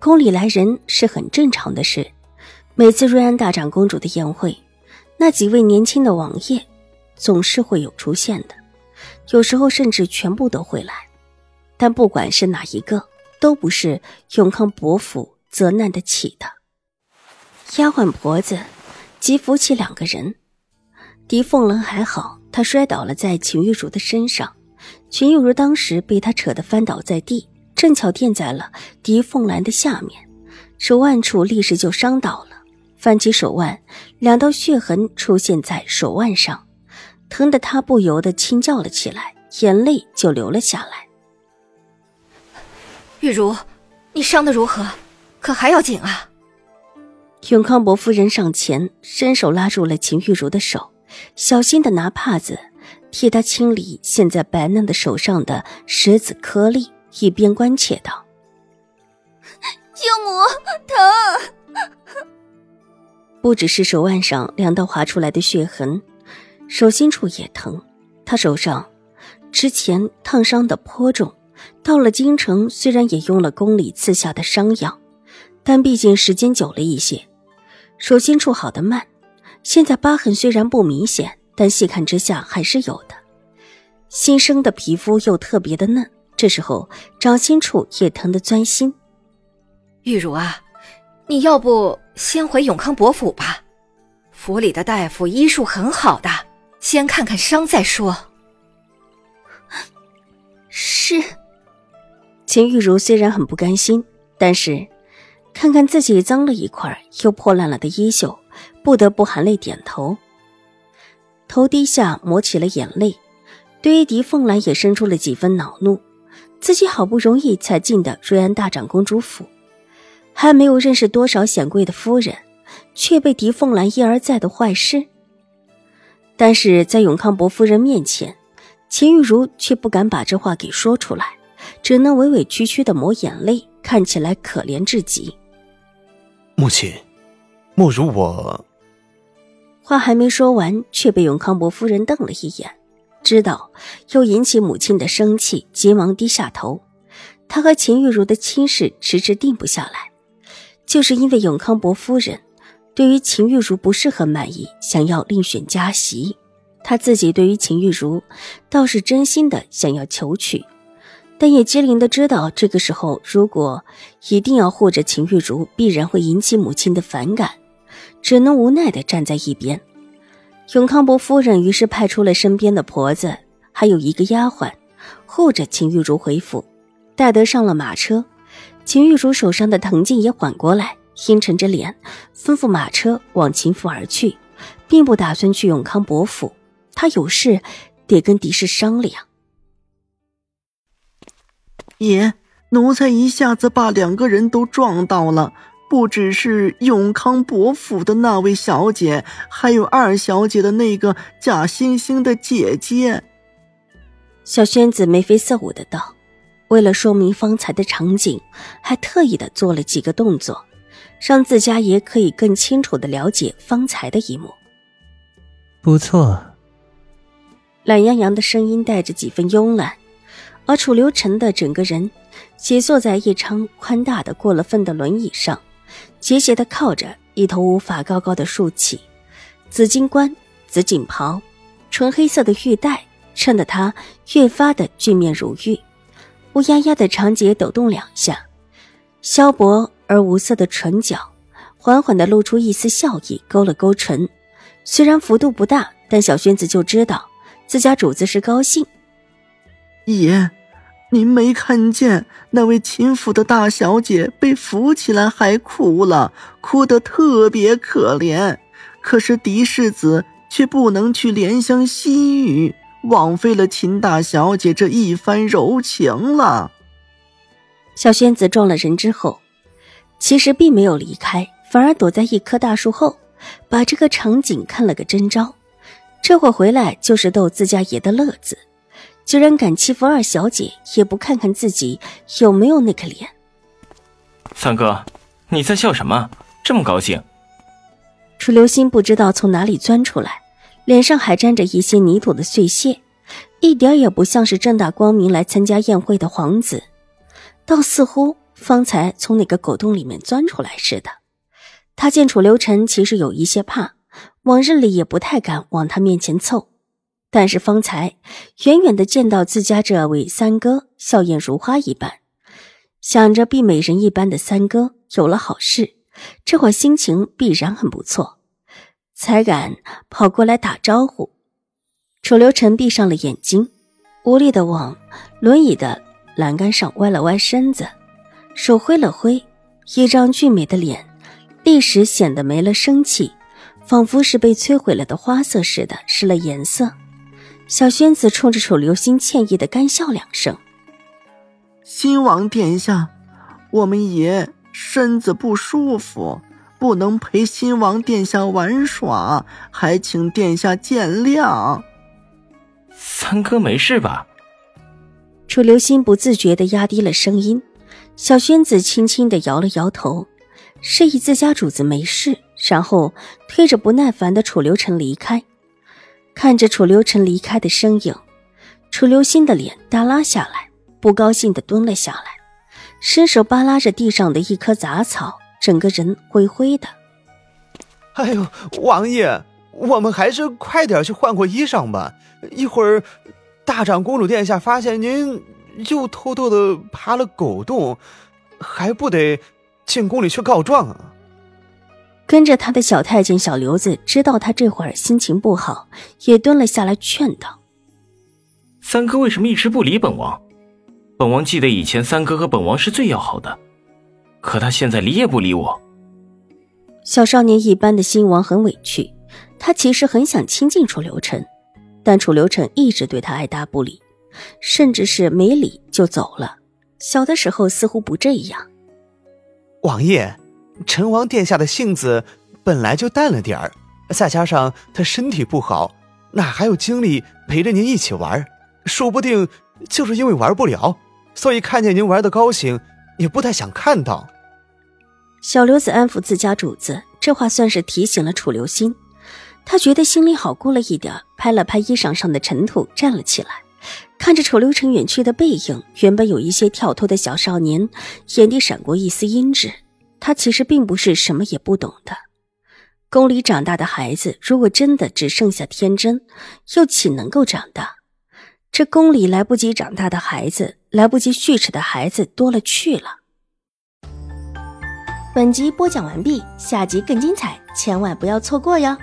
宫里来人是很正常的事，每次瑞安大长公主的宴会，那几位年轻的王爷总是会有出现的，有时候甚至全部都会来。但不管是哪一个，都不是永康伯府责难得起的。丫鬟婆子即扶起两个人，狄凤兰还好，她摔倒了在秦玉茹的身上，秦玉茹当时被她扯得翻倒在地。正巧垫在了狄凤兰的下面，手腕处立时就伤到了。翻起手腕，两道血痕出现在手腕上，疼得他不由得轻叫了起来，眼泪就流了下来。玉茹，你伤得如何？可还要紧啊？永康伯夫人上前伸手拉住了秦玉茹的手，小心的拿帕子替她清理现在白嫩的手上的石子颗粒。一边关切道：“舅母，疼！不只是手腕上两道划出来的血痕，手心处也疼。他手上之前烫伤的颇重，到了京城虽然也用了宫里赐下的伤药，但毕竟时间久了一些，手心处好的慢。现在疤痕虽然不明显，但细看之下还是有的。新生的皮肤又特别的嫩。”这时候，掌心处也疼得钻心。玉茹啊，你要不先回永康伯府吧？府里的大夫医术很好的，先看看伤再说。是。秦玉茹虽然很不甘心，但是看看自己脏了一块又破烂了的衣袖，不得不含泪点头。头低下，抹起了眼泪，对于狄凤兰也生出了几分恼怒。自己好不容易才进的瑞安大长公主府，还没有认识多少显贵的夫人，却被狄凤兰一而再的坏事。但是在永康伯夫人面前，秦玉茹却不敢把这话给说出来，只能委委屈屈的抹眼泪，看起来可怜至极。母亲，莫如我……话还没说完，却被永康伯夫人瞪了一眼。知道又引起母亲的生气，急忙低下头。他和秦玉茹的亲事迟迟定不下来，就是因为永康伯夫人对于秦玉茹不是很满意，想要另选佳媳。他自己对于秦玉茹倒是真心的想要求娶，但也机灵的知道这个时候如果一定要护着秦玉茹，必然会引起母亲的反感，只能无奈的站在一边。永康伯夫人于是派出了身边的婆子，还有一个丫鬟，护着秦玉茹回府。待得上了马车，秦玉茹手上的疼劲也缓过来，阴沉着脸，吩咐马车往秦府而去，并不打算去永康伯府。他有事得跟狄氏商量。爷，奴才一下子把两个人都撞到了。不只是永康伯府的那位小姐，还有二小姐的那个假惺惺的姐姐。小轩子眉飞色舞的道：“为了说明方才的场景，还特意的做了几个动作，让自家爷可以更清楚的了解方才的一幕。”不错。懒洋洋的声音带着几分慵懒，而楚留臣的整个人斜坐在一张宽大的过了分的轮椅上。斜斜的靠着，一头乌发高高的竖起，紫金冠、紫锦袍、纯黑色的玉带衬得他越发的俊面如玉。乌压压的长睫抖动两下，削薄而无色的唇角缓缓的露出一丝笑意，勾了勾唇。虽然幅度不大，但小轩子就知道自家主子是高兴。爷。您没看见那位秦府的大小姐被扶起来还哭了，哭得特别可怜。可是狄世子却不能去怜香惜玉，枉费了秦大小姐这一番柔情了。小仙子撞了人之后，其实并没有离开，反而躲在一棵大树后，把这个场景看了个真招。这会回来就是逗自家爷的乐子，居然敢欺负二小姐，也不看看自己有没有那个脸。三哥，你在笑什么？这么高兴？楚留心不知道从哪里钻出来，脸上还沾着一些泥土的碎屑，一点也不像是正大光明来参加宴会的皇子，倒似乎方才从哪个狗洞里面钻出来似的。他见楚留臣其实有一些怕，往日里也不太敢往他面前凑，但是方才远远的见到自家这位三哥笑靥如花一般，想着碧美人一般的三哥有了好事。这会心情必然很不错，才敢跑过来打招呼。楚留臣闭上了眼睛，无力的往轮椅的栏杆上歪了歪身子，手挥了挥，一张俊美的脸立时显得没了生气，仿佛是被摧毁了的花色似的，失了颜色。小轩子冲着楚留心歉意的干笑两声：“新王殿下，我们爷。”身子不舒服，不能陪新王殿下玩耍，还请殿下见谅。三哥没事吧？楚留心不自觉的压低了声音。小轩子轻轻的摇了摇头，示意自家主子没事，然后推着不耐烦的楚留臣离开。看着楚留臣离开的身影，楚留心的脸耷拉下来，不高兴的蹲了下来。伸手扒拉着地上的一棵杂草，整个人灰灰的。哎呦，王爷，我们还是快点去换过衣裳吧。一会儿，大长公主殿下发现您又偷偷的爬了狗洞，还不得进宫里去告状啊？跟着他的小太监小刘子知道他这会儿心情不好，也蹲了下来劝道：“三哥为什么一直不理本王？”本王记得以前三哥和本王是最要好的，可他现在理也不理我。小少年一般的新王很委屈，他其实很想亲近楚留臣，但楚留臣一直对他爱答不理，甚至是没理就走了。小的时候似乎不这样。王爷，陈王殿下的性子本来就淡了点儿，再加上他身体不好，哪还有精力陪着您一起玩？说不定就是因为玩不了。所以看见您玩的高兴，也不太想看到。小刘子安抚自家主子，这话算是提醒了楚留心，他觉得心里好过了一点，拍了拍衣裳上的尘土，站了起来，看着楚留臣远去的背影，原本有一些跳脱的小少年眼底闪过一丝阴鸷。他其实并不是什么也不懂的。宫里长大的孩子，如果真的只剩下天真，又岂能够长大？这宫里来不及长大的孩子，来不及蓄齿的孩子多了去了。本集播讲完毕，下集更精彩，千万不要错过哟。